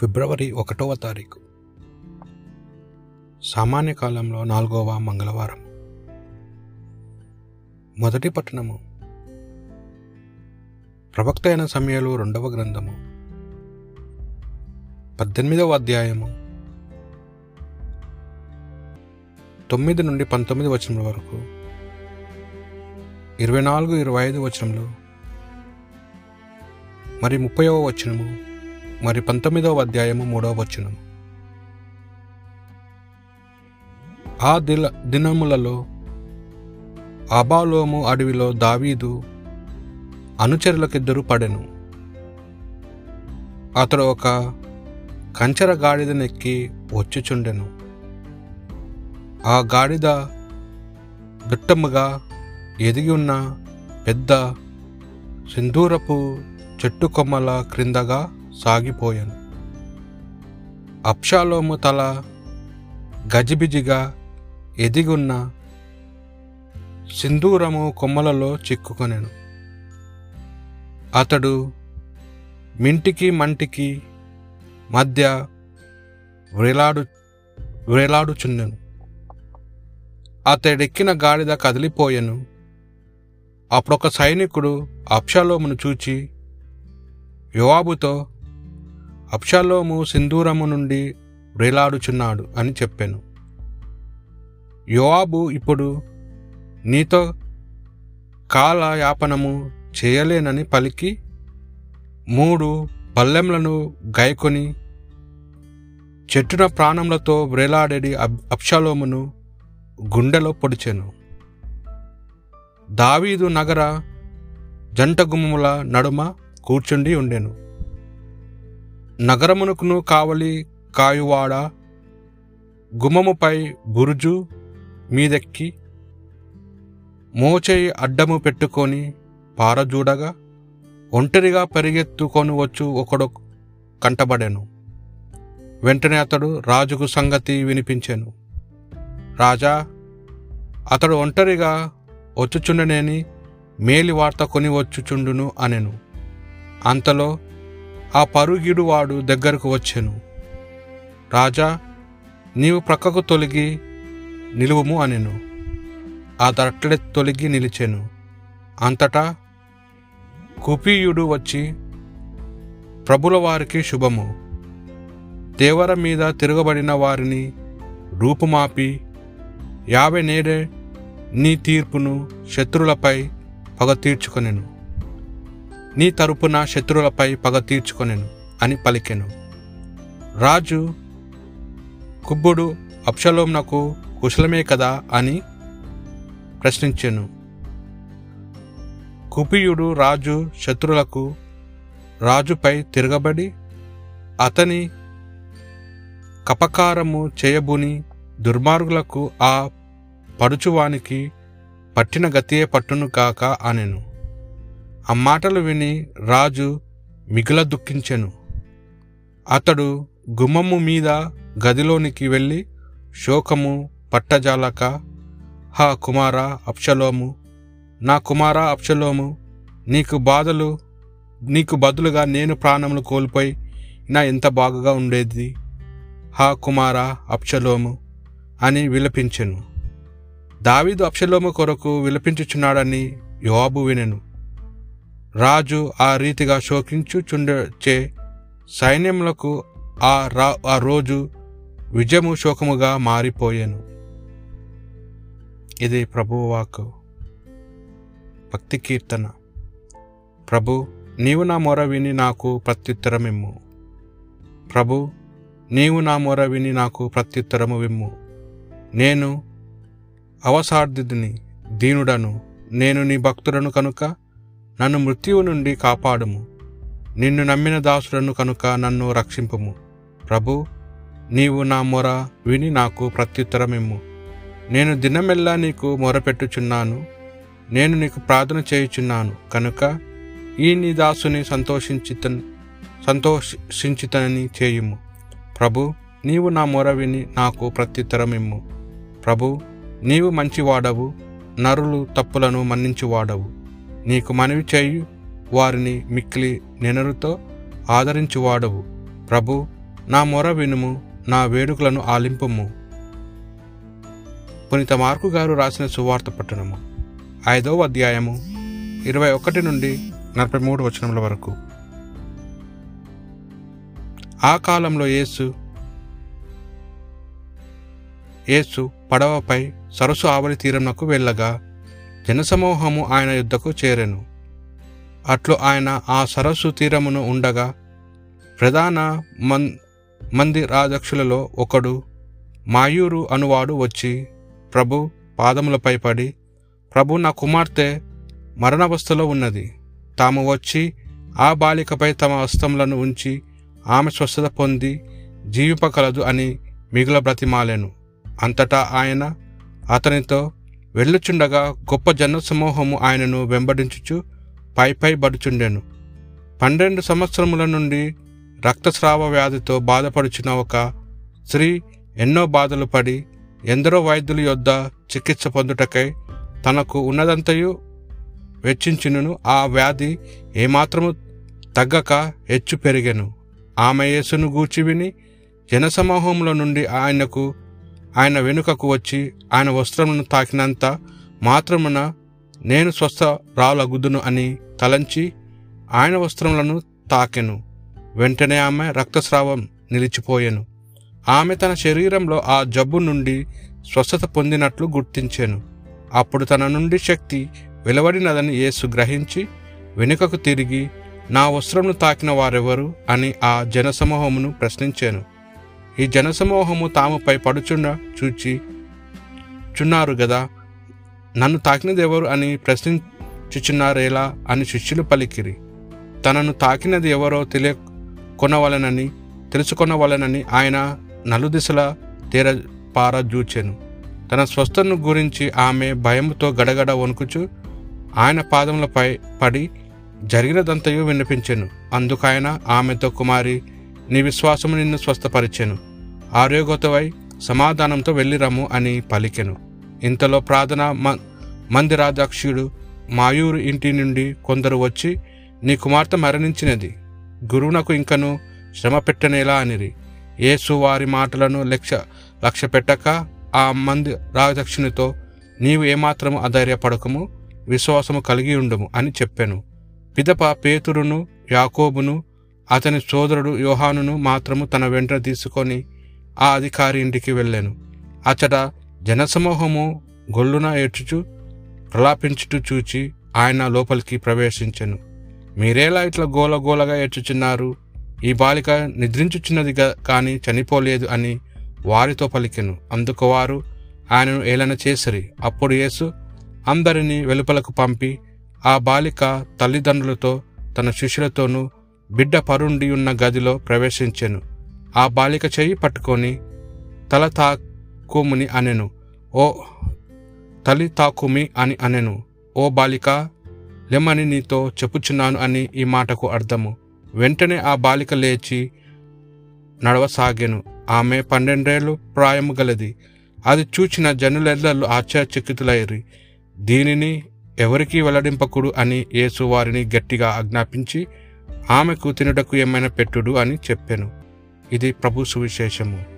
ఫిబ్రవరి ఒకటవ తారీఖు. సామాన్య కాలంలో నాలుగవ మంగళవారం. మొదటి పట్టణము. ప్రవక్త అయిన సమయాలు రెండవ గ్రంథము. పద్దెనిమిదవ అధ్యాయము. తొమ్మిది నుండి పంతొమ్మిది వచనముల వరకు. ఇరవై నాలుగు ఇరవై ఐదు వచనములు. మరి ముప్పైవ వచనము. మరి పంతొమ్మిదవ అధ్యాయము మూడవ వచనం. ఆ దిల దినములలో అబాలోము అడవిలో దావీదు అనుచరులకిద్దరు పడెను. అతడు ఒక కంచర గాడిదనెక్కి వచ్చుచుండెను. ఆ గాడిద దుట్టముగా ఎదిగి ఉన్న పెద్ద సింధూరపు చెట్టు కొమ్మల క్రిందగా సాగిపోయాను. అప్షాలోము తల గజిబిజిగా ఎదిగున్న సింధూరము కొమ్మలలో చిక్కుకొనెను. అతడు మింటికి మంటికి మధ్య వేలాడు వేలాడుచుండెను అతడెక్కిన గాడిద కదిలిపోయెను. అప్పుడొక సైనికుడు అప్షాలోమును చూచి యువాబుతో అప్షాలోము సింధూరము నుండి వేలాడుచున్నాడు అని చెప్పాను. యోవాబు ఇప్పుడు నీతో కాలయాపనము చేయలేనని పలికి మూడు పల్లెంలను గాయకొని చెట్టున ప్రాణములతో వ్రేలాడేడి అప్షాలోమును గుండెలో పొడిచాను. దావీదు నగర జంటగుమ్ముల నడుమ కూర్చుండి ఉండెను. నగరమునకును కావలి కాయువాడ గుమముపై బురుజు మీదెక్కి మోచేయి అడ్డము పెట్టుకొని పారజూడగా ఒంటరిగా పరిగెత్తుకొని వచ్చు ఒకడు కంటబడెను. వెంటనే అతడు రాజుకు సంగతి వినిపించెను. రాజా అతడు ఒంటరిగా వచ్చుచుండనేని మేలి వార్త కొని వచ్చుచుండును అనెను. అంతలో ఆ పరుగిడువాడు దగ్గరకు వచ్చెను. రాజా నీవు ప్రక్కకు తొలగి నిలువుము అనెను. ఆ తట్టె తొలగి నిలిచెను. అంతటా కుపీయుడు వచ్చి ప్రభుల వారికి శుభము. దేవర మీద తిరగబడిన వారిని రూపుమాపి యాభై నేడే నీ తీర్పును శత్రులపై పగ తీర్చుకొనెను. నీ తరపున శత్రువులపై పగ తీర్చుకొనెను అని పలికెను. రాజు కుబ్బుడు అప్షలోంనకు కుశలమే కదా? అని ప్రశ్నించెను. కుపియుడు రాజు శత్రులకు రాజుపై తిరగబడి అతని కపకారము చేయబుని దుర్మార్గులకు ఆ పడుచువానికి పట్టిన గతియే పట్టును కాక అనెను. ఆ మాటలు విని రాజు మిగుల దుఃఖించెను. అతడు గుమ్మము మీద గదిలోనికి వెళ్ళి శోకము పట్టజాలక హా కుమార అప్షలోము నా కుమార అప్షలోము నీకు బాధలు నీకు బదులుగా నేను ప్రాణములు కోల్పోయి నా ఎంత బాగుగా ఉండేది? హా కుమార అప్షలోము అని విలపించెను. దావీదు అప్షలోము కొరకు విలపించుచున్నాడని యోబు వినెను. రాజు ఆ రీతిగా శోకించుచుండచే సైన్యములకు ఆ రా ఆ రోజు విజయము శోకముగా మారిపోయాను. ఇది ప్రభువాకు భక్తి కీర్తన ప్రభు నీవు నా మొర విని నాకు ప్రత్యుత్తరమిమ్ము. ప్రభు నీవు నా మొర విని నాకు ప్రత్యుత్తరము విమ్ము నేను అవసార్థిని దీనుడను నేను నీ భక్తుడను కనుక నన్ను మృత్యువు నుండి కాపాడుము. నిన్ను నమ్మిన దాసులను కనుక నన్ను రక్షింపుము. ప్రభు నీవు నా మొర విని నాకు ప్రత్యుత్తరమిమ్ము. నేను దినమెల్లా నీకు మొరపెట్టుచున్నాను నేను నీకు ప్రార్థన చేయుచున్నాను. కనుక ఈ నీ దాసుని సంతోషించిత సంతోషించితనని చేయుము. ప్రభు నీవు నా మొర విని నాకు ప్రత్యుత్తరమిమ్ము. ప్రభు నీవు మంచివాడవు. నరులు తప్పులను మన్నించువాడవు. నీకు మనవి చేయు వారిని మిక్కిలి నెనరుతో ఆదరించువాడవు. ప్రభు నా మొర వినుము నా వేడుకలను ఆలింపుము. పునీత మార్కు గారు రాసిన సువార్త పట్టణము. ఐదవ అధ్యాయము ఇరవై ఒకటి నుండి నలభై మూడు వచనముల వరకు. ఆ కాలంలో యేసు యేసు పడవపై సరస్సు ఆవలి తీరంనకు వెళ్ళగా జనసమూహము ఆయన యుద్ధకు చేరెను. అట్లు ఆయన ఆ సరస్సు తీరమును ఉండగా ప్రధాన మన్ మంది రాజక్షులలో ఒకడు మాయూరు అనువాడు వచ్చి ప్రభు పాదములపై పడి ప్రభు నా కుమార్తె మరణవస్థలో ఉన్నది. తాము వచ్చి ఆ బాలికపై తమ హస్తములను ఉంచి ఆమె స్వస్థత పొంది జీవిపకలదు అని మిగుల బ్రతిమాలెను. అంతటా ఆయన అతనితో వెళ్ళుచుండగా గొప్ప జనసమూహము ఆయనను వెంబడించుచు పైపై బడుచుండెను. పన్నెండు సంవత్సరముల నుండి రక్తస్రావ వ్యాధితో బాధపడుచున్న ఒక స్త్రీ ఎన్నో బాధలు పడి ఎందరో వైద్యుల యొద్ద చికిత్స పొందుటకై తనకు ఉన్నదంతయు వెచ్చించినను. ఆ వ్యాధి ఏమాత్రము తగ్గక హెచ్చు పెరిగెను. ఆమె యేసును గూచి విని జనసమూహంలో నుండి ఆయనకు ఆయన వెనుకకు వచ్చి ఆయన వస్త్రమును తాకినంత మాత్రమున నేను స్వస్థ రాలగుదును అని తలంచి ఆయన వస్త్రములను తాకెను. వెంటనే ఆమె రక్తస్రావం నిలిచిపోయెను. ఆమె తన శరీరంలో ఆ జబ్బు నుండి స్వస్థత పొందినట్లు గుర్తించాను. అప్పుడు తన నుండి శక్తి వెలువడినదని యేసు గ్రహించి వెనుకకు తిరిగి నా వస్త్రమును తాకిన వారెవరు అని ఆ జనసమూహమును ప్రశ్నించాను. ఈ జనసమూహము తాముపై పడుచుండ చూచి చున్నారు గదా. నన్ను తాకినది ఎవరు అని ప్రశ్నించుచున్నారేలా అని శిష్యులు పలికిరి. తనను తాకినది ఎవరో తెలియ కొనవలనని తెలుసుకొనవలనని ఆయన నలుదిశల తీర పారజూచెను తన స్వస్థను గురించి ఆమె భయంతో గడగడ వణుకుచు ఆయన పాదములపై పడి జరిగినదంతయు వినిపించెను. అందుకైన ఆమెతో కుమారి నీ విశ్వాసము నిన్ను స్వస్థపరిచెను. ఆరోగ్యతవై సమాధానంతో వెళ్ళిరము అని పలికెను. ఇంతలో ప్రార్థన మందిరాధ్యక్షుడు మాయూరు ఇంటి నుండి కొందరు వచ్చి నీ కుమార్తె మరణించినది. గురువునకు ఇంకను శ్రమ పెట్టనేలా అనిరి. యేసు వారి మాటలను లక్ష్య లక్ష్య పెట్టక ఆ మంది రాజదక్షిణితో నీవు ఏమాత్రము అధైర్యపడకము విశ్వాసము కలిగి ఉండుము అని చెప్పాను. పిదప పేతురును యాకోబును అతని సోదరుడు యోహానును మాత్రము తన వెంట తీసుకొని ఆ అధికారి ఇంటికి వెళ్ళాను. అచ్చట జనసమూహము గొల్లున ఏడ్చుచు ప్రలాపించుటూ చూచి ఆయన లోపలికి ప్రవేశించెను. మీరేలా ఇట్లా గోలగోలగా ఏడ్చుచున్నారు? ఈ బాలిక నిద్రించుచున్నది కానీ చనిపోలేదు అని వారితో పలికెను. అందుకు వారు ఆయనను ఏలన చేసిరి. అప్పుడు యేసు అందరినీ వెలుపలకు పంపి ఆ బాలిక తల్లిదండ్రులతో తన శిష్యులతోనూ బిడ్డ పరుండి ఉన్న గదిలో ప్రవేశించెను. ఆ బాలిక చెయ్యి పట్టుకొని తల తాకుముని అనెను. ఓ తలి తాకుమి అని అనెను. ఓ బాలిక లెమ్మని నీతో చెప్పుచున్నాను అని ఈ మాటకు అర్థము. వెంటనే ఆ బాలిక లేచి నడవసాగెను. ఆమె పన్నెండేళ్ళు ప్రాయము గలది. అది చూచిన జనులెల్లరు ఆశ్చర్యచకితులైరి. దీనిని ఎవరికీ వెల్లడింపకుడు అని యేసు వారిని గట్టిగా ఆజ్ఞాపించి ఆమెకు తినుటకు ఏమైనా పెట్టుడు అని చెప్పెను. ఇది ప్రభు సువిశేషము.